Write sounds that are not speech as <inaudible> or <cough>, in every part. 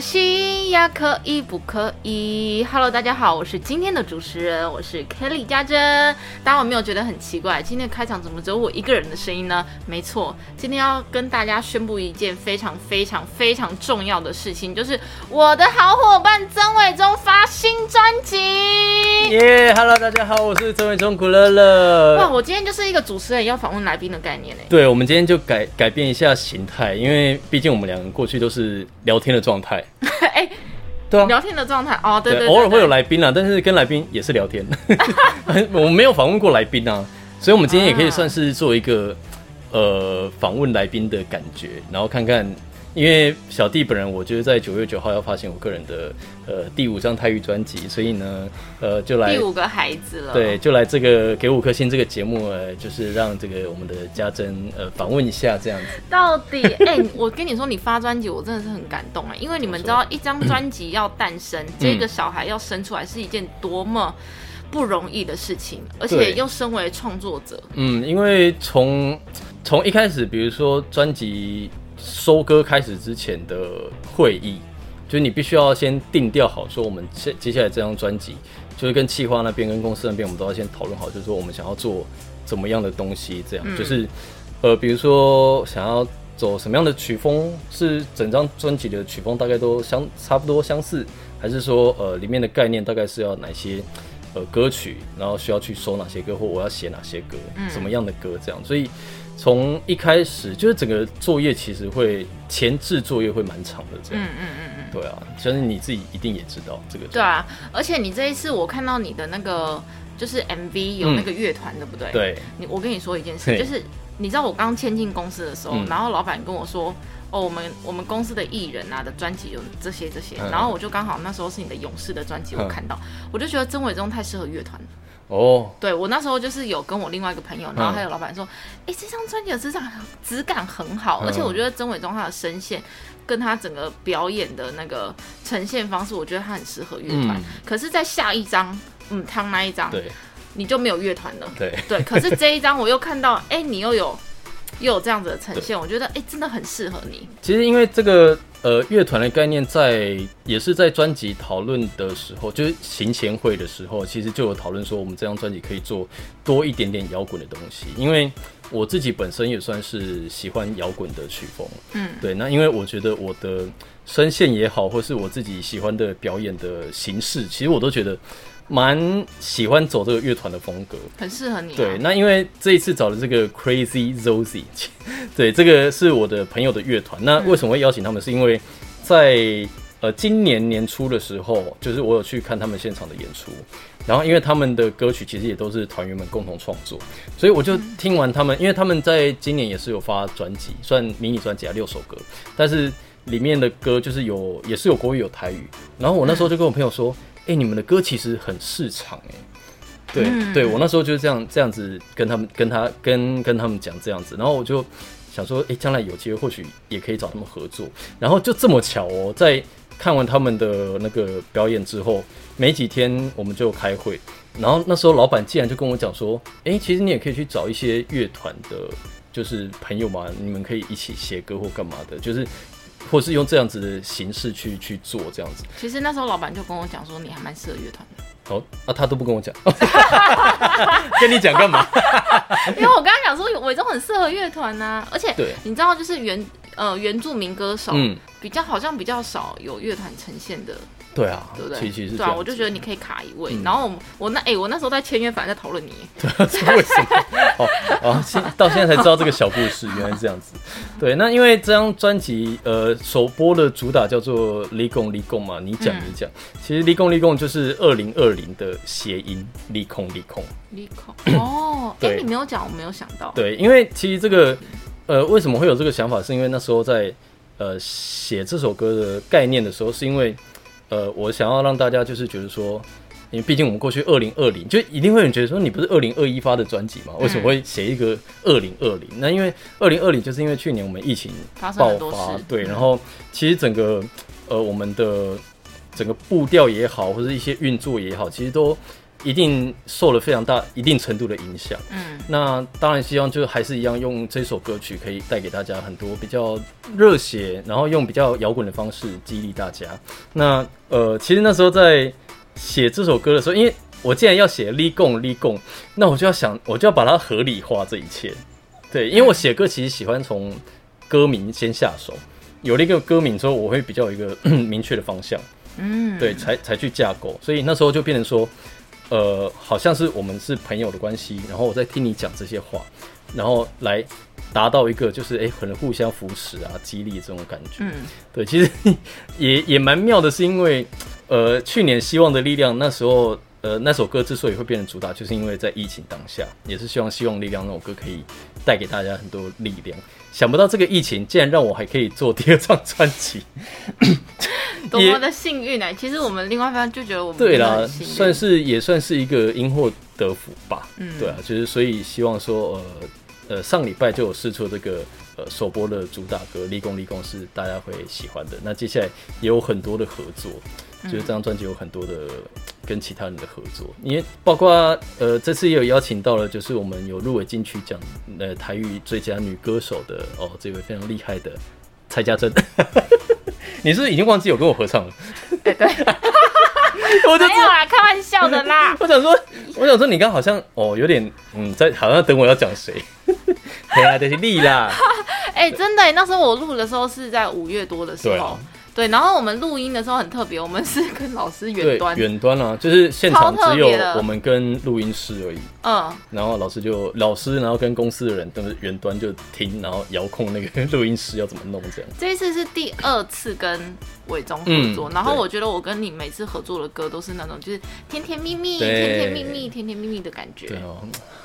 心。呀，可以不可以？Hello，大家好，我是今天的主持人，我是 Kelly 家珍。大家有没有觉得很奇怪？今天开场怎么只有我一个人的声音呢？没错，今天要跟大家宣布一件非常非常非常重要的事情，就是我的好伙伴曾伟忠发新专辑。耶，Hello，大家好，我是曾伟忠古乐乐。哇，我今天就是一个主持人要访问来宾的概念呢。对，我们今天就改改变一下形态，因为毕竟我们两个过去都是聊天的状态。<laughs> 哎，对啊，聊天的状态哦，对对，偶尔会有来宾啊，但是跟来宾也是聊天。<laughs> 我们没有访问过来宾啊，所以我们今天也可以算是做一个呃访问来宾的感觉，然后看看。因为小弟本人，我就是在九月九号要发行我个人的呃第五张泰语专辑，所以呢，呃，就来第五个孩子了。对，就来这个给五颗星这个节目，呃，就是让这个我们的家珍呃访问一下这样子。到底，<laughs> 哎，我跟你说，你发专辑，我真的是很感动啊，因为你们知道，一张专辑要诞生，这个小孩要生出来，是一件多么不容易的事情，而且又身为创作者，嗯，因为从从一开始，比如说专辑。收割开始之前的会议，就是你必须要先定调好，说我们接接下来这张专辑，就是跟企划那边、跟公司那边，我们都要先讨论好，就是说我们想要做怎么样的东西，这样。就是，呃，比如说想要走什么样的曲风，是整张专辑的曲风大概都相差不多相似，还是说呃里面的概念大概是要哪些呃歌曲，然后需要去收哪些歌，或我要写哪些歌，什么样的歌这样，所以。从一开始就是整个作业其实会前置作业会蛮长的，这样。嗯嗯嗯嗯。对啊，相信你自己一定也知道这个。对啊，而且你这一次我看到你的那个就是 MV 有那个乐团，对不对？对。你我跟你说一件事，就是你知道我刚签进公司的时候，然后老板跟我说，哦，我们我们公司的艺人啊的专辑有这些这些，然后我就刚好那时候是你的勇士的专辑，我看到，我就觉得曾伟忠太适合乐团了。哦，对我那时候就是有跟我另外一个朋友，然后还有老板说，哎，这张专辑的质感质感很好，而且我觉得曾伟忠他的声线跟他整个表演的那个呈现方式，我觉得他很适合乐团。可是，在下一张，嗯，汤那一张，对，你就没有乐团了。对。对，可是这一张我又看到，哎，你又有又有这样子的呈现，我觉得哎，真的很适合你。其实因为这个。呃，乐团的概念在也是在专辑讨论的时候，就是行前会的时候，其实就有讨论说，我们这张专辑可以做多一点点摇滚的东西。因为我自己本身也算是喜欢摇滚的曲风，嗯，对。那因为我觉得我的声线也好，或是我自己喜欢的表演的形式，其实我都觉得。蛮喜欢走这个乐团的风格，很适合你。对，那因为这一次找的这个 Crazy Zozy，<laughs> 对，这个是我的朋友的乐团。那为什么会邀请他们？是因为在呃今年年初的时候，就是我有去看他们现场的演出，然后因为他们的歌曲其实也都是团员们共同创作，所以我就听完他们，因为他们在今年也是有发专辑，算迷你专辑啊，六首歌，但是里面的歌就是有也是有国语有台语，然后我那时候就跟我朋友说。哎，你们的歌其实很市场哎，对对，我那时候就是这样这样子跟他们跟他跟跟他们讲这样子，然后我就想说，哎，将来有机会或许也可以找他们合作，然后就这么巧哦，在看完他们的那个表演之后，没几天我们就开会，然后那时候老板竟然就跟我讲说，哎，其实你也可以去找一些乐团的，就是朋友嘛，你们可以一起写歌或干嘛的，就是。或是用这样子的形式去去做这样子，其实那时候老板就跟我讲说，你还蛮适合乐团的。哦，啊，他都不跟我讲，<laughs> 跟你讲干嘛？<laughs> 因为我刚刚讲说伟忠很适合乐团呐，而且你知道，就是原呃原住民歌手，嗯，比较好像比较少有乐团呈现的。对啊，对不对？其实对啊，我就觉得你可以卡一位。然后我那哎，我那时候在签约，反正在讨论你。<laughs> 对啊，为什么？哦哦，现 <laughs> 到现在才知道这个小故事，原来是这样子。对，那因为这张专辑呃首播的主打叫做《立功立功》嘛，你讲你讲。其实《立功立功》就是二零二零的谐音，立空立空。立空哦，<coughs> 哎，你没有讲，我没有想到。对，因为其实这个呃为什么会有这个想法，是因为那时候在呃写这首歌的概念的时候，是因为。呃，我想要让大家就是觉得说，因为毕竟我们过去二零二零就一定会有人觉得说，你不是二零二一发的专辑吗？为什么会写一个二零二零？那因为二零二零就是因为去年我们疫情爆发，对，然后其实整个呃我们的整个步调也好，或者一些运作也好，其实都一定受了非常大一定程度的影响。嗯，那当然希望就还是一样用这首歌曲可以带给大家很多比较热血，然后用比较摇滚的方式激励大家。那呃，其实那时候在写这首歌的时候，因为我既然要写立共立共，那我就要想，我就要把它合理化这一切。对，因为我写歌其实喜欢从歌名先下手，有了一个歌名之后，我会比较有一个 <clears throat> 明确的方向。嗯，对，才才去架构，所以那时候就变成说，呃，好像是我们是朋友的关系，然后我在听你讲这些话，然后来达到一个就是哎，可能互相扶持啊，激励这种感觉。嗯，对，其实 <laughs> 也也蛮妙的，是因为呃，去年希望的力量那时候。呃，那首歌之所以会变成主打，就是因为在疫情当下，也是希望希望力量那首歌可以带给大家很多力量。想不到这个疫情竟然让我还可以做第二张专辑，<laughs> 多么的幸运呢？其实我们另外一方就觉得我们对啦，算是也算是一个因祸得福吧。嗯，对啊，就是所以希望说，呃呃，上礼拜就有试出这个呃首播的主打歌《立功立功》是大家会喜欢的。那接下来也有很多的合作。就是这张专辑有很多的跟其他人的合作，因为包括呃这次也有邀请到了，就是我们有入围金曲奖呃台语最佳女歌手的哦这位非常厉害的蔡家珍，<laughs> 你是不是已经忘记有跟我合唱了？对对，<laughs> 我没有啊，开玩笑的啦。<laughs> 我想说，我想说你刚好像哦有点嗯在好像等我要讲谁，对啊，就是你啦。<laughs> 哎，真的，那时候我录的时候是在五月多的时候。对，然后我们录音的时候很特别，我们是跟老师远端，远端啊，就是现场只有我们跟录音师而已。嗯，然后老师就老师，然后跟公司的人都是远端就听，然后遥控那个录音师要怎么弄这样。这一次是第二次跟伟忠合作，然后我觉得我跟你每次合作的歌都是那种就是甜甜蜜蜜、甜甜蜜蜜、甜甜蜜蜜的感觉。对哦，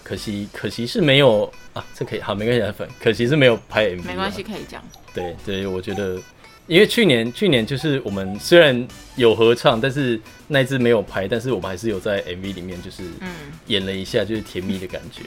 可惜可惜是没有啊，这可以好没关系，粉，可惜是没有拍 MV。没关系，可以讲。对对，我觉得。因为去年去年就是我们虽然有合唱，但是那支没有拍，但是我们还是有在 MV 里面就是演了一下，就是甜蜜的感觉。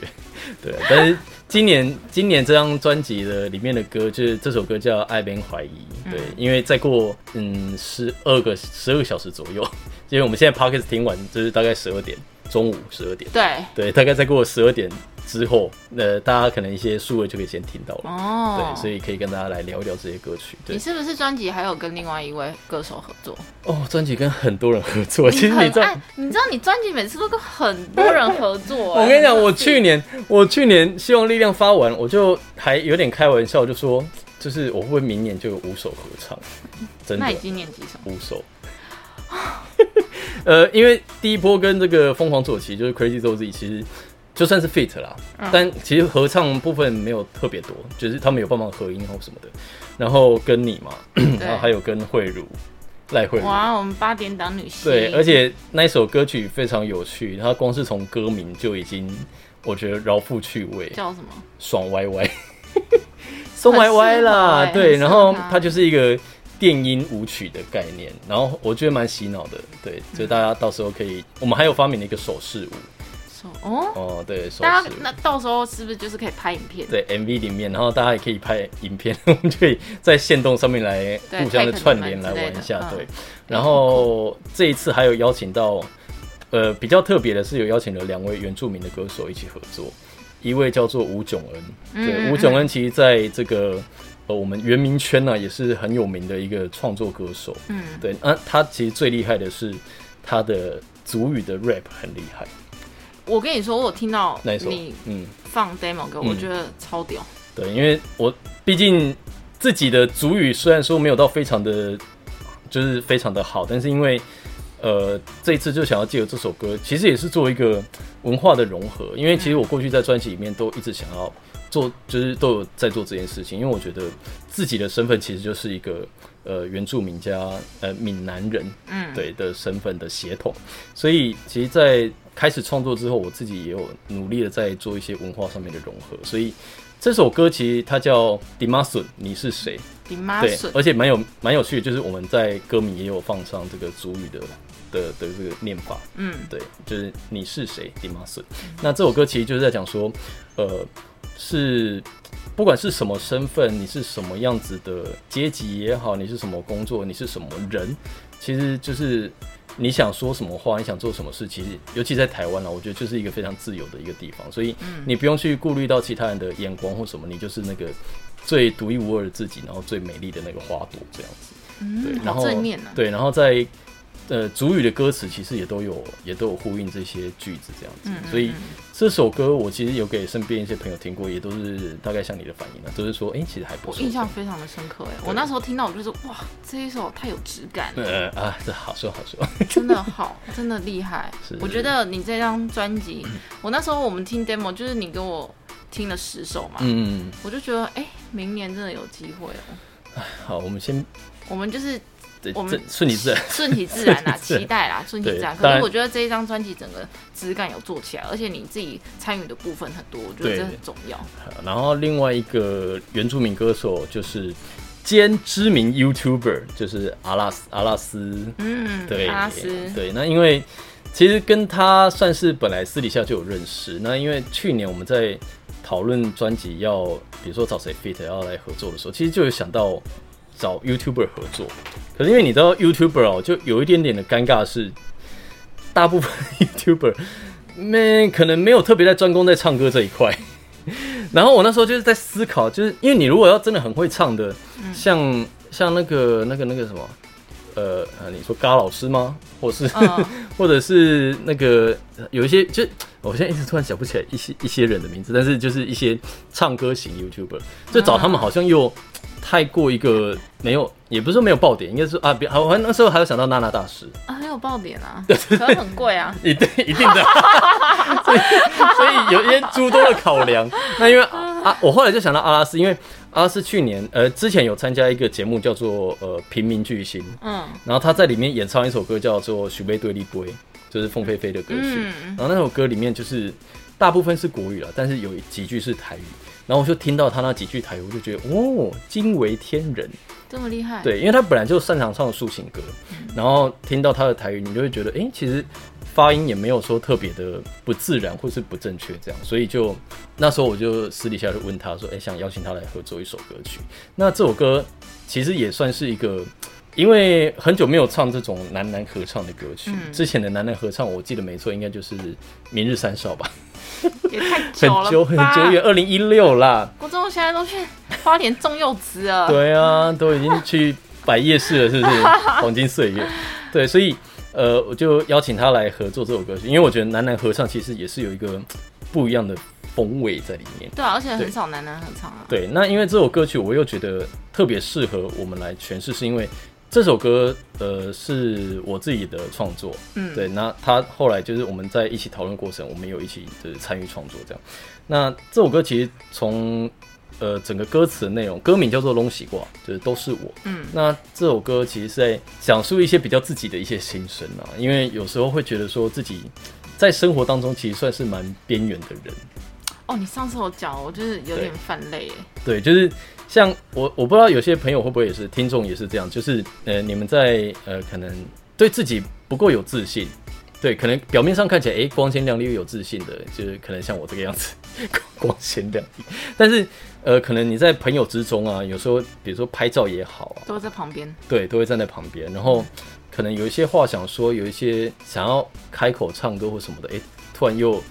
对，但是今年今年这张专辑的里面的歌，就是这首歌叫《爱边怀疑》。对，因为再过嗯十二个十二个小时左右，因为我们现在 Podcast 听完就是大概十二点，中午十二点。对对，大概再过十二点。之后，呃，大家可能一些数位就可以先听到了哦。对，所以可以跟大家来聊一聊这些歌曲。你是不是专辑还有跟另外一位歌手合作？哦，专辑跟很多人合作。其实你知道，你知道你专辑每次都跟很多人合作。<laughs> 我跟你讲，我去年我去年希望力量发完，我就还有点开玩笑，就说就是我会不会明年就有五首合唱？真的？那你今年几首？五首。<laughs> 呃，因为第一波跟这个疯狂左旗就是 Crazy Zoe，其实。就算是 fit 啦，但其实合唱部分没有特别多，就是他们有帮忙合音或什么的。然后跟你嘛，<clears throat> 然后还有跟慧茹、赖慧茹。哇，我们八点档女星。对，而且那一首歌曲非常有趣，它光是从歌名就已经，我觉得饶富趣味。叫什么？爽歪歪，<laughs> 松歪歪啦。对，然后它就是一个电音舞曲的概念，然后我觉得蛮洗脑的。对，就大家到时候可以，我们还有发明了一个手势舞。哦哦，对，大家那到时候是不是就是可以拍影片？对，MV 里面，然后大家也可以拍影片，<laughs> 我们就可以在线动上面来互相的串联来玩一下。对，然后这一次还有邀请到，呃，比较特别的是有邀请了两位原住民的歌手一起合作，一位叫做吴炯恩，对，吴炯恩其实在这个呃我们原民圈呢也是很有名的一个创作歌手，嗯，对，那他其实最厉害的是他的族语的 rap 很厉害。我跟你说，我有听到你嗯放 demo 歌，我觉得超屌。对，因为我毕竟自己的主语虽然说没有到非常的，就是非常的好，但是因为呃这一次就想要借由这首歌，其实也是做一个文化的融合。因为其实我过去在专辑里面都一直想要做，就是都有在做这件事情。因为我觉得自己的身份其实就是一个呃原住民加呃闽南人，嗯，对的身份的协同，所以其实，在开始创作之后，我自己也有努力的在做一些文化上面的融合，所以这首歌其实它叫《迪马笋》，你是谁？迪马笋，而且蛮有蛮有趣的，就是我们在歌名也有放上这个主语的的的这个念法，嗯，对，就是你是谁？迪马笋。那这首歌其实就是在讲说，呃，是不管是什么身份，你是什么样子的阶级也好，你是什么工作，你是什么人，其实就是。你想说什么话，你想做什么事，其实尤其在台湾呢，我觉得就是一个非常自由的一个地方，所以你不用去顾虑到其他人的眼光或什么，你就是那个最独一无二的自己，然后最美丽的那个花朵这样子。对，然后对，然后在呃主语的歌词其实也都有也都有呼应这些句子这样子，所以这首歌我其实有给身边一些朋友听过，也都是大概像你的反应了，都是说哎其实还不错，印象非常的深刻哎，我那时候听到我就说哇这一首太有质感，呃啊这好说好说，<laughs> 真的好真的厉害，<laughs> 我觉得你这张专辑，我那时候我们听 demo 就是你给我听了十首嘛，嗯，我就觉得哎明年真的有机会哦，好我们先。我们就是我们顺其自然，顺其自然啦，<laughs> 期待啦，顺其自然。可是我觉得这一张专辑整个质感有做起来，而且你自己参与的部分很多，我觉得这很重要。然后另外一个原住民歌手就是兼知名 YouTuber，就是阿拉斯阿拉斯。嗯，对，阿拉斯。对，那因为其实跟他算是本来私底下就有认识。那因为去年我们在讨论专辑要，比如说找谁 fit 要来合作的时候，其实就有想到。找 YouTuber 合作，可是因为你知道 YouTuber 哦，就有一点点的尴尬是，大部分 <laughs> YouTuber 没可能没有特别在专攻在唱歌这一块。<laughs> 然后我那时候就是在思考，就是因为你如果要真的很会唱的，像像那个那个那个什么，呃呃，你说嘎老师吗？或是 <laughs> 或者是那个有一些，就我现在一直突然想不起来一些一些人的名字，但是就是一些唱歌型 YouTuber，就找他们好像又。太过一个没有，也不是说没有爆点，应该是啊，别好，我那时候还有想到娜娜大师。啊，很有爆点啊，<laughs> 对，可能很贵啊，<laughs> 一定一定的，<laughs> 所以所以有一些诸多的考量。那因为啊，我后来就想到阿拉斯，因为阿拉斯去年呃之前有参加一个节目叫做呃平民巨星，嗯，然后他在里面演唱一首歌叫做《许杯对立杯》，就是凤飞飞的歌曲，嗯。然后那首歌里面就是大部分是国语了，但是有几句是台语。然后我就听到他那几句台语，我就觉得哦，惊为天人，这么厉害。对，因为他本来就擅长唱抒情歌，然后听到他的台语，你就会觉得，哎，其实发音也没有说特别的不自然或是不正确这样。所以就那时候我就私底下就问他说，哎，想邀请他来合作一首歌曲。那这首歌其实也算是一个，因为很久没有唱这种男男合唱的歌曲，之前的男男合唱我记得没错，应该就是《明日三少》吧。也太久了，<laughs> 很久很久远，二零一六啦。郭中现在都去花莲种柚子了。对啊，都已经去摆夜市了，是不是？<laughs> 黄金岁月。对，所以呃，我就邀请他来合作这首歌曲，因为我觉得男男合唱其实也是有一个不一样的风味在里面。对啊，而且很少男男合唱啊。对，那因为这首歌曲我又觉得特别适合我们来诠释，是因为。这首歌，呃，是我自己的创作，嗯，对。那他后来就是我们在一起讨论过程，我们有一起就是参与创作这样。那这首歌其实从呃整个歌词的内容，歌名叫做《龙喜挂》，就是都是我。嗯，那这首歌其实是在讲述一些比较自己的一些心声啊，因为有时候会觉得说自己在生活当中其实算是蛮边缘的人。哦，你上次有讲，我就是有点泛泪。对，就是。像我，我不知道有些朋友会不会也是听众也是这样，就是呃，你们在呃，可能对自己不够有自信，对，可能表面上看起来哎光鲜亮丽又有自信的，就是可能像我这个样子 <laughs> 光鲜亮丽，但是呃，可能你在朋友之中啊，有时候比如说拍照也好啊，都在旁边，对，都会站在旁边，然后可能有一些话想说，有一些想要开口唱歌或什么的，哎，突然又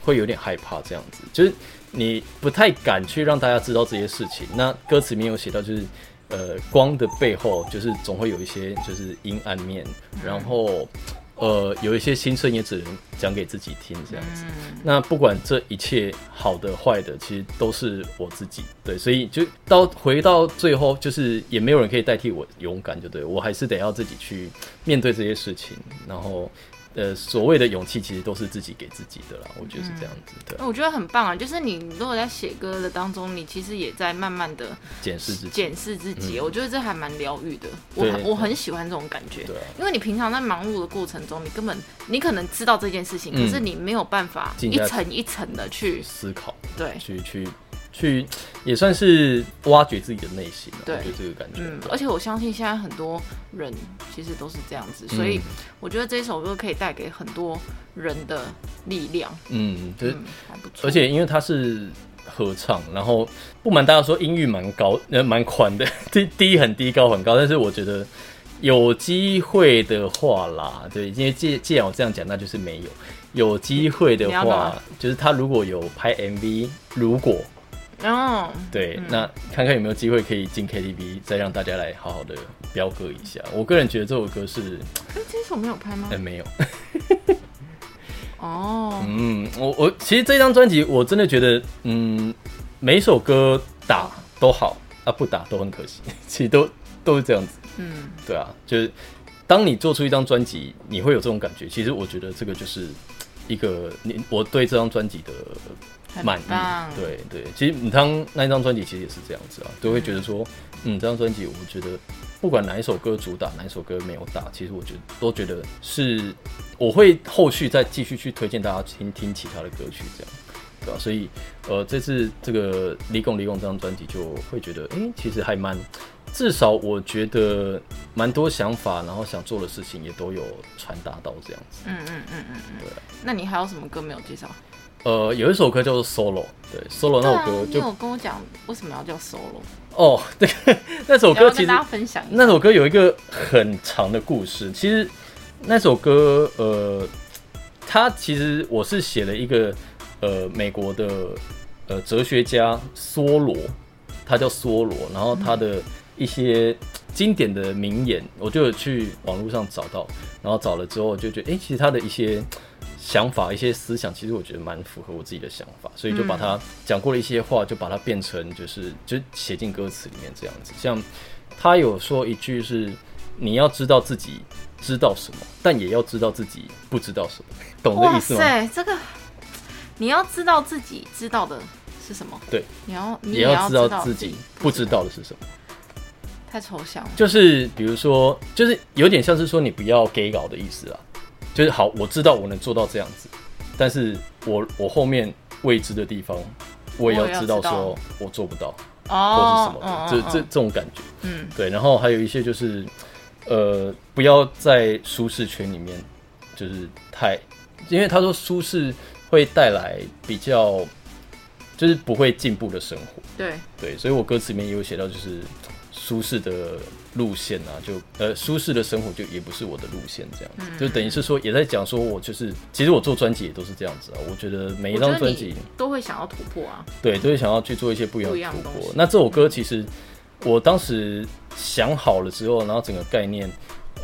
会有点害怕这样子，就是。你不太敢去让大家知道这些事情。那歌词里面有写到，就是呃，光的背后就是总会有一些就是阴暗面，然后呃，有一些心声也只能讲给自己听这样子。那不管这一切好的坏的，其实都是我自己对，所以就到回到最后，就是也没有人可以代替我勇敢，就对我还是得要自己去面对这些事情，然后。呃，所谓的勇气其实都是自己给自己的啦，我觉得是这样子的。我觉得很棒啊，就是你如果在写歌的当中，你其实也在慢慢的检视自己，检视自己。我觉得这还蛮疗愈的，我我很喜欢这种感觉。对，因为你平常在忙碌的过程中，你根本你可能知道这件事情，可是你没有办法一层一层的去思考，对，去去。去也算是挖掘自己的内心，对这个感觉。嗯，而且我相信现在很多人其实都是这样子，所以我觉得这首歌可以带给很多人的力量。嗯，就是还不错。而且因为它是合唱，然后不瞒大家说，音域蛮高，呃，蛮宽的，<laughs> 低低很低，高很高。但是我觉得有机会的话啦，对，因为既既然我这样讲，那就是没有。有机会的话，就是他如果有拍 MV，如果哦，对，那看看有没有机会可以进 KTV，再让大家来好好的飙歌一下。我个人觉得这首歌是，这首没有拍吗？哎，没有。哦，嗯，我我其实这张专辑我真的觉得，嗯，每首歌打都好啊，不打都很可惜，<laughs> 其实都都是这样子。嗯，对啊，就是当你做出一张专辑，你会有这种感觉。其实我觉得这个就是一个你我对这张专辑的。满意，对对，其实你当那一张专辑其实也是这样子啊，都会觉得说，嗯，这张专辑我觉得不管哪一首歌主打，哪一首歌没有打，其实我觉得都觉得是，我会后续再继续去推荐大家听听其他的歌曲，这样，对吧？所以，呃，这次这个《离共离共》这张专辑就会觉得，哎，其实还蛮，至少我觉得蛮多想法，然后想做的事情也都有传达到这样子。嗯嗯嗯嗯嗯，对。那你还有什么歌没有介绍？呃，有一首歌叫做《Solo》，对，《Solo》那首歌，就有跟我讲为什么要叫《Solo》哦。<laughs> 对那首歌其实大家分享那首歌有一个很长的故事。其实那首歌，呃，它其实我是写了一个呃美国的呃哲学家梭罗，他叫梭罗，然后他的一些经典的名言，我就去网络上找到，然后找了之后就觉得，哎，其实他的一些。想法一些思想，其实我觉得蛮符合我自己的想法，所以就把他讲过的一些话，就把它变成就是就写进歌词里面这样子。像他有说一句是：你要知道自己知道什么，但也要知道自己不知道什么，懂这意思吗？对，这个你要知道自己知道的是什么？对，你要也要知道自己不知道的是什么？太抽象了。就是比如说，就是有点像是说你不要给稿的意思啊。就是好，我知道我能做到这样子，但是我我后面未知的地方，我也要知道说我做不到，或是什么的，这这这种感觉，嗯，对。然后还有一些就是，呃，不要在舒适圈里面，就是太，因为他说舒适会带来比较，就是不会进步的生活，对对。所以我歌词里面也有写到，就是舒适的。路线啊，就呃舒适的生活就也不是我的路线，这样子就等于是说也在讲说我就是其实我做专辑也都是这样子啊。我觉得每一张专辑都会想要突破啊，对，都会想要去做一些不一样的突破。那这首歌其实我当时想好了之后，然后整个概念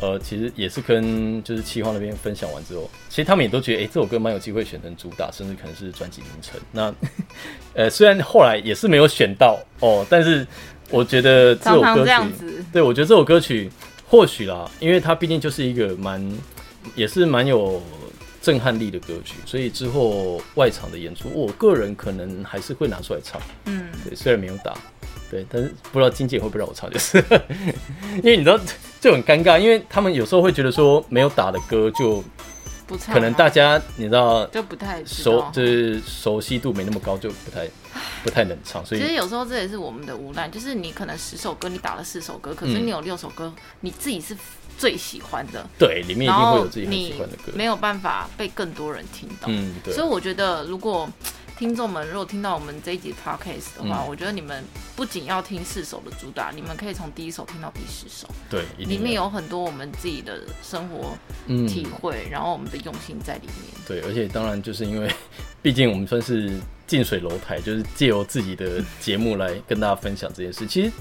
呃其实也是跟就是企划那边分享完之后，其实他们也都觉得哎这首歌蛮有机会选成主打，甚至可能是专辑名称。那 <laughs> 呃虽然后来也是没有选到哦，但是。我觉得这首歌曲，对我觉得这首歌曲或许啦，因为它毕竟就是一个蛮，也是蛮有震撼力的歌曲，所以之后外场的演出，我个人可能还是会拿出来唱。嗯，对，虽然没有打，对，但是不知道经纪人会不会让我唱，就 <laughs> 是因为你知道就很尴尬，因为他们有时候会觉得说没有打的歌就。可能大家你知道就不太熟，就是熟悉度没那么高，就不太不太能唱。所以其实有时候这也是我们的无奈，就是你可能十首歌你打了四首歌，可是你有六首歌你自己是最喜欢的，对，里面一定会有自己很喜欢的歌，没有办法被更多人听到。嗯，对。所以我觉得如果。听众们，如果听到我们这一集 podcast 的话，我觉得你们不仅要听四首的主打，你们可以从第一首听到第十首。对，里面有很多我们自己的生活体会，然后我们的用心在里面。对，而且当然就是因为，<laughs> 毕竟我们算是近水楼台，就是借由自己的节目来跟大家分享这件事。其实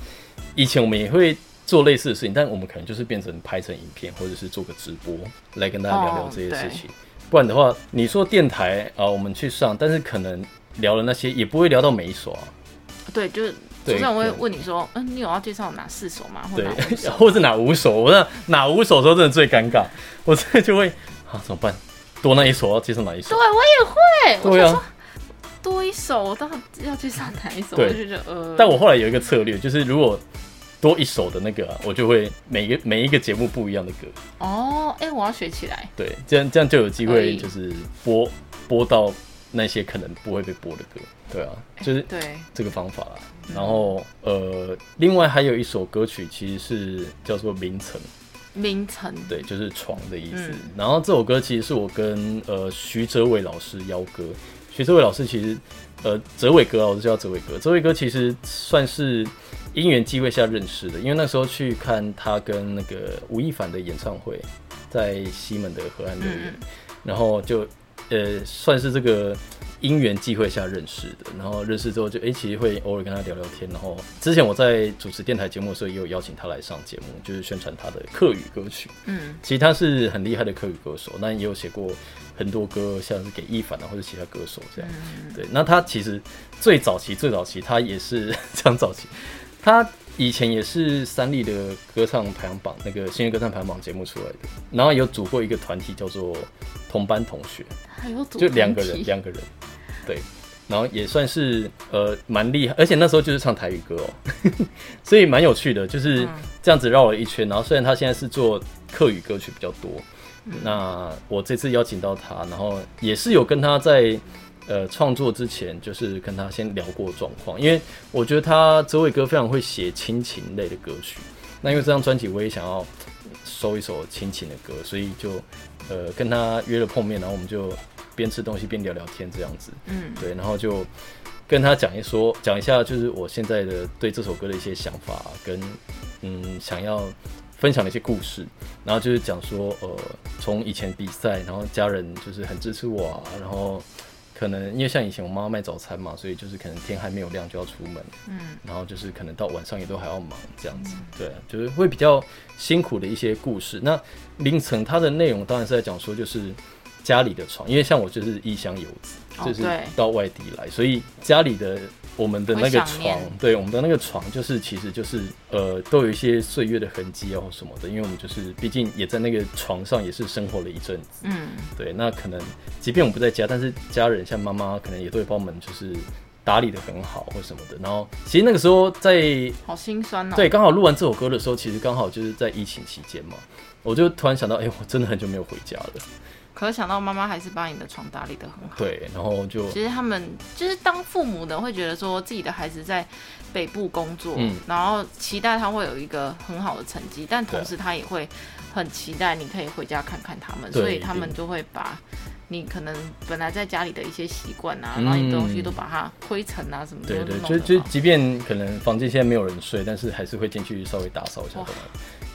以前我们也会做类似的事情，但我们可能就是变成拍成影片，或者是做个直播来跟大家聊聊这些事情。不然的话，你说电台啊，我们去上，但是可能聊了那些，也不会聊到每一首啊。对，就是主持人会问你说，嗯，你有要介绍哪四首吗？对，或者哪五首？我那 <laughs> 哪五首时候真的最尴尬，我真的就会啊，怎么办？多那一首要介绍哪一首？对，我也会。对啊，多一首，我到底要去上哪一首？我就觉得呃。但我后来有一个策略，就是如果。多一首的那个，我就会每个每一个节目不一样的歌。哦，哎，我要学起来。对，这样这样就有机会，就是播播到那些可能不会被播的歌。对啊，就是对这个方法啦。然后呃，另外还有一首歌曲，其实是叫做《名城》。名城。对，就是床的意思。然后这首歌其实是我跟呃徐哲伟老师邀歌。徐哲伟老师其实呃哲伟哥啊，我就叫哲伟哥。哲伟哥其实算是。因缘机会下认识的，因为那时候去看他跟那个吴亦凡的演唱会，在西门的河岸乐园，然后就呃算是这个。因缘际会下认识的，然后认识之后就哎，其实会偶尔跟他聊聊天。然后之前我在主持电台节目的时候，也有邀请他来上节目，就是宣传他的客语歌曲。嗯，其实他是很厉害的客语歌手，那也有写过很多歌，像是给一凡啊或者其他歌手这样。对，那他其实最早期最早期，他也是这样早期，他。以前也是三立的歌唱排行榜那个新人歌唱排行榜节目出来的，然后有组过一个团体叫做同班同学，还有就两个人两个人，对，然后也算是呃蛮厉害，而且那时候就是唱台语歌哦，<laughs> 所以蛮有趣的，就是这样子绕了一圈。然后虽然他现在是做客语歌曲比较多，那我这次邀请到他，然后也是有跟他在。呃，创作之前就是跟他先聊过状况，因为我觉得他周伟哥非常会写亲情类的歌曲。那因为这张专辑我也想要收一首亲情的歌，所以就呃跟他约了碰面，然后我们就边吃东西边聊聊天这样子。嗯，对，然后就跟他讲一说，讲一下就是我现在的对这首歌的一些想法跟嗯想要分享了一些故事，然后就是讲说呃从以前比赛，然后家人就是很支持我啊，然后。可能因为像以前我妈妈卖早餐嘛，所以就是可能天还没有亮就要出门，嗯，然后就是可能到晚上也都还要忙这样子，对，就是会比较辛苦的一些故事。那凌晨它的内容当然是在讲说就是家里的床，因为像我就是异乡游子，就是到外地来，所以家里的。我们的那个床，对，我们的那个床就是，其实就是，呃，都有一些岁月的痕迹哦什么的，因为我们就是，毕竟也在那个床上也是生活了一阵子，嗯，对，那可能即便我们不在家，但是家人像妈妈可能也都会帮我们就是打理的很好或什么的。然后其实那个时候在好心酸哦，对，刚好录完这首歌的时候，其实刚好就是在疫情期间嘛，我就突然想到，哎，我真的很久没有回家了。可想到妈妈还是把你的床打理的很好，对，然后就其实他们就是当父母的会觉得说自己的孩子在北部工作，嗯，然后期待他会有一个很好的成绩，但同时他也会很期待你可以回家看看他们，所以他们就会把你可能本来在家里的一些习惯啊，然后你东西都把它灰尘啊什么的，对对，就就即便可能房间现在没有人睡，但是还是会进去稍微打扫一下的。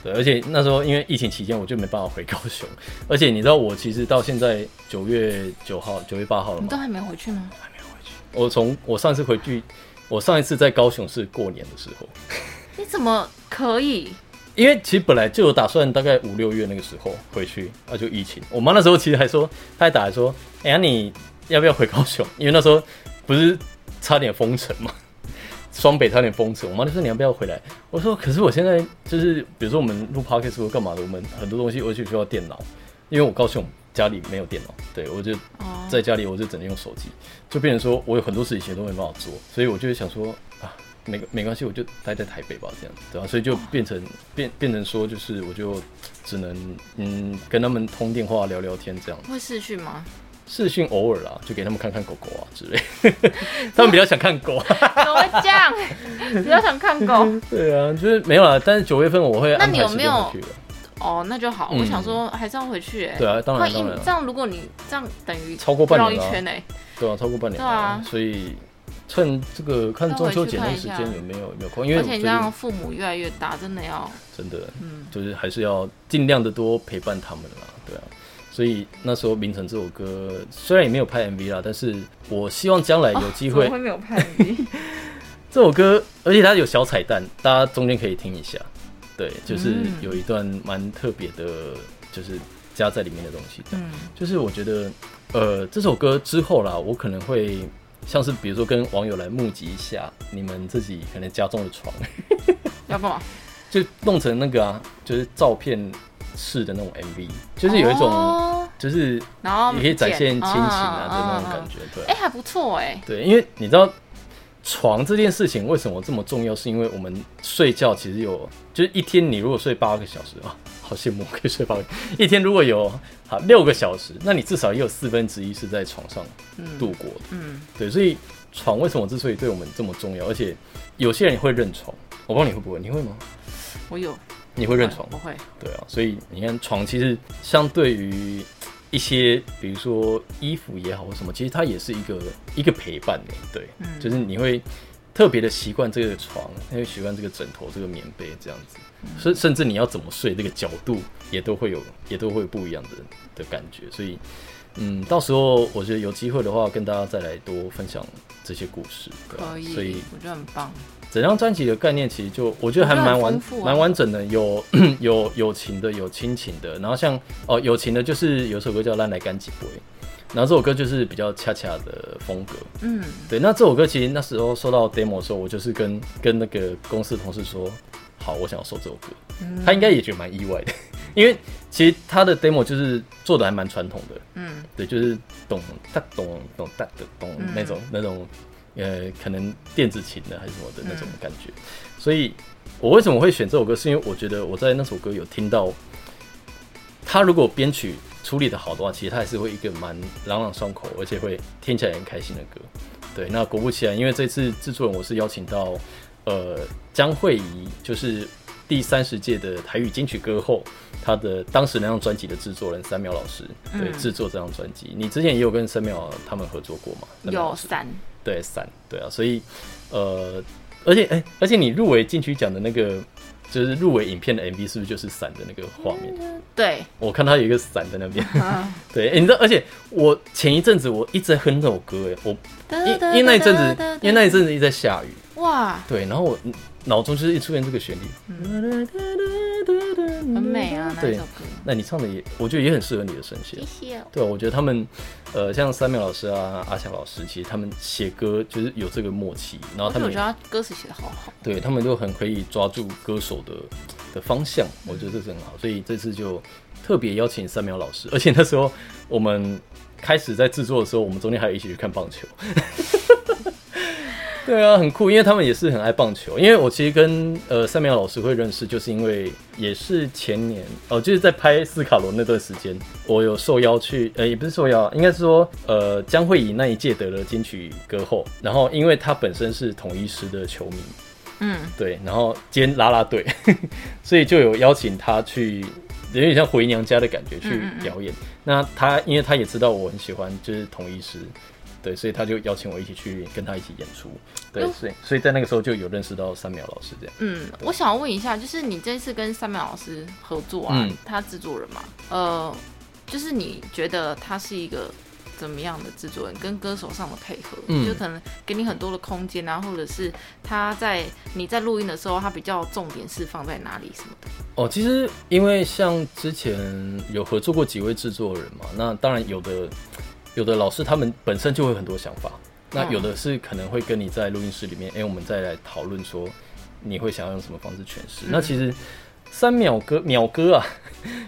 对，而且那时候因为疫情期间，我就没办法回高雄。而且你知道，我其实到现在九月九号、九月八号了，你都还没回去吗？还没回去。我从我上次回去，我上一次在高雄是过年的时候。<laughs> 你怎么可以？因为其实本来就有打算，大概五六月那个时候回去，那就疫情。我妈那时候其实还说，她还打来说：“哎呀，你要不要回高雄？”因为那时候不是差点封城嘛。双北差点封城，我妈就说你要不要回来？我说可是我现在就是，比如说我们录 podcast 或干嘛的，我们很多东西我就需要电脑，因为我告诉我家里没有电脑，对我就在家里我就只能用手机，就变成说我有很多事情都没办法做，所以我就想说啊，没没关系，我就待在台北吧，这样对吧？所以就变成变变成说就是我就只能嗯跟他们通电话聊聊天这样。会失去吗？视讯偶尔啦，就给他们看看狗狗啊之类，<laughs> 他们比较想看狗。怎么会这样？比较想看狗。<laughs> 对啊，就是没有啦。但是九月份我会那你有没有？哦，那就好。我想说还是要回去。对啊，当然当然。这样如果你这样等于超过半年一圈呢？对啊，超过半年。对啊，所以趁这个看中秋节那时间有没有有没有空？因为而且这样父母越来越大，真的要真的，嗯，就是还是要尽量的多陪伴他们啦。对啊。所以那时候《名城》这首歌虽然也没有拍 MV 啦，但是我希望将来有机会会没有拍 MV。<laughs> 这首歌，而且它有小彩蛋，大家中间可以听一下。对，就是有一段蛮特别的，就是加在里面的东西。嗯，就是我觉得，呃，这首歌之后啦，我可能会像是比如说跟网友来募集一下你们自己可能家中的床，<laughs> 要干嘛？就弄成那个啊，就是照片。式的那种 MV，就是有一种，就是然后也可以展现亲情啊的那种感觉，对，哎，还不错哎，对，因为你知道床这件事情为什么这么重要，是因为我们睡觉其实有，就是一天你如果睡八个小时啊，好羡慕可以睡八个，一天如果有好六个小时，那你至少也有四分之一是在床上度过的，嗯，对，所以床为什么之所以对我们这么重要，而且有些人会认床，我不知道你会不会，你会吗？我有。你会认床？不会。对啊，所以你看床其实相对于一些，比如说衣服也好或什么，其实它也是一个一个陪伴的。对，就是你会特别的习惯这个床，他会习惯这个枕头、这个棉被这样子，甚甚至你要怎么睡，这个角度也都会有，也都会有不一样的的感觉。所以，嗯，到时候我觉得有机会的话，跟大家再来多分享这些故事。可以，所以我觉得很棒。整张专辑的概念其实就我觉得还蛮完蛮完整的，有 <coughs> 有友情的，有亲情的。然后像哦友情的，就是有首歌叫《烂来干几杯》。然后这首歌就是比较恰恰的风格，嗯，对。那这首歌其实那时候收到 demo 的时候，我就是跟跟那个公司同事说，好，我想要收这首歌。他应该也觉得蛮意外的，因为其实他的 demo 就是做的还蛮传统的，嗯，对，就是懂他懂懂哒的懂那种那种呃，可能电子琴的还是什么的那种感觉。所以我为什么会选这首歌，是因为我觉得我在那首歌有听到他如果编曲。处理的好的话，其实他还是会一个蛮朗朗上口，而且会听起来很开心的歌。对，那果不其然，因为这次制作人我是邀请到呃江慧仪，就是第三十届的台语金曲歌后，他的当时那张专辑的制作人三秒老师，对，制作这张专辑。你之前也有跟三秒他们合作过吗？有三，对三，对啊，所以呃，而且哎，而且你入围金曲奖的那个。就是入围影片的 MV 是不是就是伞的那个画面？对，我看他有一个伞在那边。<laughs> 对，你知道，而且我前一阵子我一直在哼这首歌，哎，我因因为那一阵子，因为那一阵子一直在下雨。哇，对，然后我。脑中就是一出现这个旋律，很美啊，那首歌。那你唱的也，我觉得也很适合你的声线。谢谢。对，我觉得他们，呃，像三秒老师啊、阿强老师，其实他们写歌就是有这个默契，然后他们我觉得歌词写的好好。对他们就很可以抓住歌手的的方向，我觉得这是很好。所以这次就特别邀请三秒老师，<laughs> 而且那时候我们开始在制作的时候，我们中间还有一起去看棒球。<laughs> 对啊，很酷，因为他们也是很爱棒球。因为我其实跟呃三苗老师会认识，就是因为也是前年哦，就是在拍斯卡罗那段时间，我有受邀去，呃，也不是受邀，应该是说呃江慧仪那一届得了金曲歌后，然后因为他本身是统一师的球迷，嗯，对，然后兼拉拉队，<laughs> 所以就有邀请他去，有点像回娘家的感觉去表演。那他因为他也知道我很喜欢就是统一师。对，所以他就邀请我一起去跟他一起演出。对，所以所以在那个时候就有认识到三秒老师这样。嗯，我想要问一下，就是你这次跟三秒老师合作啊，他制作人嘛，呃，就是你觉得他是一个怎么样的制作人？跟歌手上的配合，嗯就可能给你很多的空间啊，或者是他在你在录音的时候，他比较重点是放在哪里什么的？哦，其实因为像之前有合作过几位制作人嘛，那当然有的。有的老师他们本身就会很多想法，那有的是可能会跟你在录音室里面，哎，我们再来讨论说你会想要用什么方式诠释。那其实三秒歌、秒歌啊，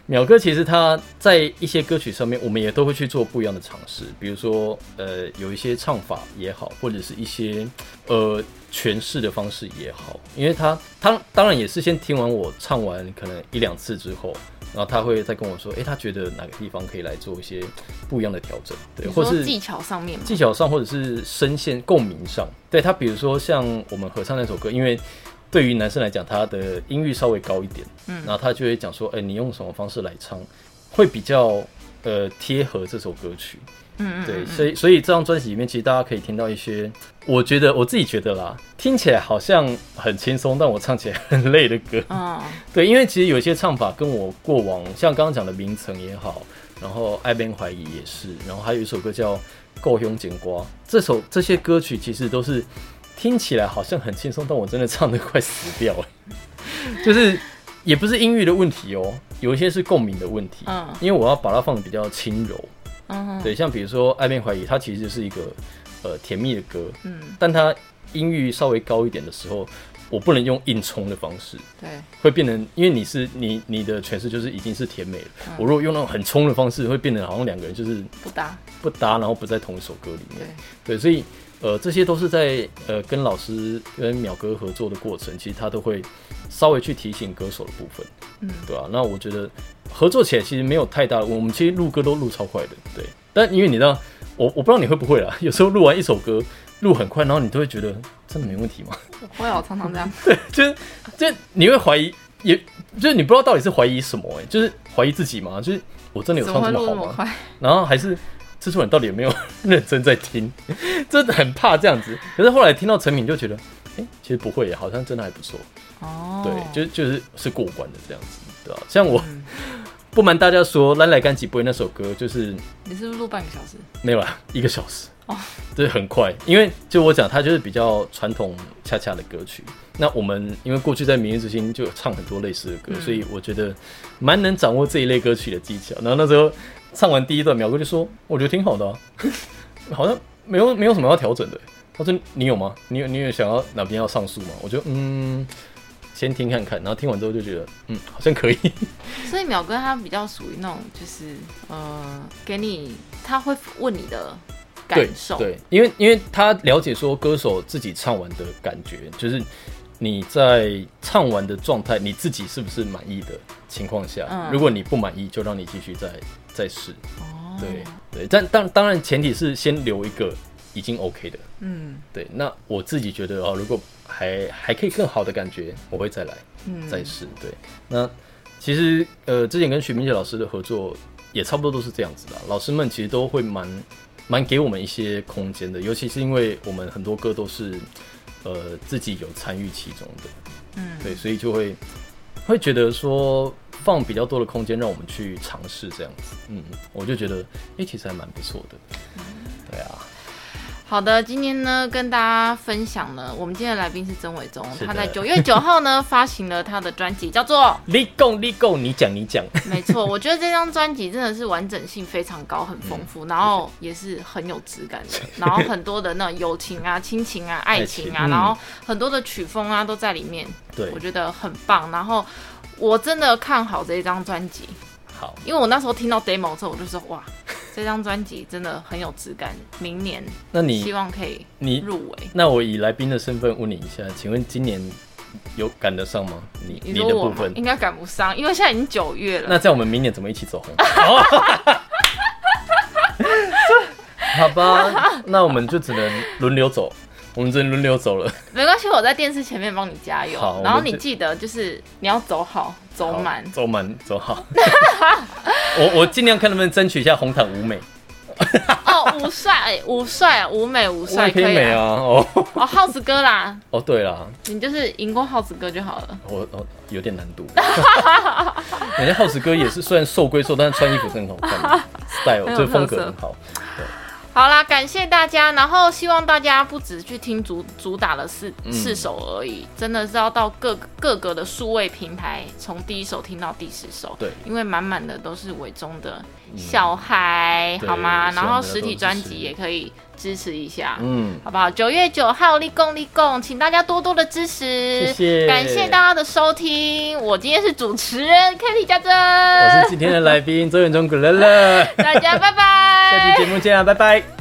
秒歌其实他在一些歌曲上面，我们也都会去做不一样的尝试，比如说呃有一些唱法也好，或者是一些呃诠释的方式也好，因为他他当然也是先听完我唱完可能一两次之后。然后他会再跟我说，哎，他觉得哪个地方可以来做一些不一样的调整，对，或是技巧上面，技巧上或者是声线共鸣上，对他，比如说像我们合唱那首歌，因为对于男生来讲，他的音域稍微高一点，嗯，然后他就会讲说，哎，你用什么方式来唱，会比较呃贴合这首歌曲。嗯嗯，对，所以所以这张专辑里面，其实大家可以听到一些，我觉得我自己觉得啦，听起来好像很轻松，但我唱起来很累的歌。嗯，<laughs> 对，因为其实有些唱法跟我过往，像刚刚讲的《名层》也好，然后《爱边怀疑》也是，然后还有一首歌叫《够胸剪瓜》，这首这些歌曲其实都是听起来好像很轻松，但我真的唱的快死掉了。<laughs> 就是也不是音域的问题哦，有一些是共鸣的问题。嗯，因为我要把它放的比较轻柔。嗯，对，像比如说《爱变怀疑》，它其实是一个呃甜蜜的歌，嗯，但它音域稍微高一点的时候，我不能用硬冲的方式，对，会变成因为你是你你的诠释就是已经是甜美了，我如果用那种很冲的方式，会变得好像两个人就是不搭。不搭，然后不在同一首歌里面，对，对，所以呃这些都是在呃跟老师跟淼哥合作的过程，其实他都会稍微去提醒歌手的部分，嗯，对吧？那我觉得。合作起来其实没有太大的，我们其实录歌都录超快的，对。但因为你知道，我我不知道你会不会啦，有时候录完一首歌录很快，然后你都会觉得真的没问题吗？<laughs> 会啊，我常常这样。对，就是就你会怀疑，也就是你不知道到底是怀疑什么哎，就是怀疑自己吗？就是我真的有唱这么好吗？然后还是制作人到底有没有 <laughs> 认真在听？<laughs> 真的很怕这样子。可是后来听到成品就觉得哎，其实不会，好像真的还不错。哦，对，就就是是过关的这样子，对吧？像我不瞒大家说，《来来干几杯》那首歌，就是你是不是录半个小时？没有啊，一个小时。哦，对，很快，因为就我讲，它就是比较传统恰恰的歌曲。那我们因为过去在明日之星就有唱很多类似的歌，所以我觉得蛮能掌握这一类歌曲的技巧。然后那时候唱完第一段，苗哥就说：“我觉得挺好的，<laughs> 好像没有没有什么要调整的。”他说：“你有吗？你有你有想要哪边要上诉吗？”我就嗯，先听看看。然后听完之后就觉得嗯，好像可以。<laughs> 所以淼哥他比较属于那种就是呃，给你他会问你的。感受对，因为因为他了解说歌手自己唱完的感觉，就是你在唱完的状态，你自己是不是满意的情况下，如果你不满意，就让你继续再再试。哦，对对，但当当然前提是先留一个已经 OK 的。嗯，对。那我自己觉得哦，如果还还可以更好的感觉，我会再来，嗯，再试。对，那其实呃，之前跟徐明杰老师的合作也差不多都是这样子的，老师们其实都会蛮。蛮给我们一些空间的，尤其是因为我们很多歌都是，呃，自己有参与其中的，嗯，对，所以就会会觉得说放比较多的空间让我们去尝试这样子，嗯，我就觉得，哎，其实还蛮不错的，对啊。好的，今天呢跟大家分享呢，我们今天的来宾是曾伟忠，他在九月九号呢发行了他的专辑，叫做 <laughs>《立功立功》，你讲你讲。<laughs> 没错，我觉得这张专辑真的是完整性非常高，很丰富，然后也是很有质感的，然后很多的那种友情啊、亲情啊、爱情啊，然后很多的曲风啊都在里面，对，我觉得很棒。然后我真的看好这一张专辑，好，因为我那时候听到 demo 之后，我就说哇。<laughs> 这张专辑真的很有质感，明年那你希望可以你入围？那我以来宾的身份问你一下，请问今年有赶得上吗？你你的部分应该赶不上，因为现在已经九月了。那在我们明年怎么一起走红？<laughs> 好吧，那我们就只能轮流走。我们真轮流走了，没关系，我在电视前面帮你加油。好，然后你记得就是你要走好，走满，走满，走好。我 <laughs> 我尽量看能不能争取一下红毯舞美。<laughs> 哦，舞帅，舞帅，舞美，舞帅可以美啊。哦哦，耗子哥啦。哦，对啦，你就是赢过耗子哥就好了。我哦，有点难度。人家耗子哥也是虽然瘦归瘦，但是穿衣服是很好看，<laughs> style 这风格很好。好啦，感谢大家，然后希望大家不止去听主主打的四四首而已，真的是要到各各个的数位平台，从第一首听到第十首。对，因为满满的都是伟忠的小孩，好吗？然后实体专辑也可以支持一下，嗯，好不好？九月九号立功立功，请大家多多的支持，谢谢，感谢大家的收听。我今天是主持人 Kitty 家珍，我是今天的来宾周远忠 g l 乐乐，<laughs> 大家拜拜，下期节目见啊，拜拜。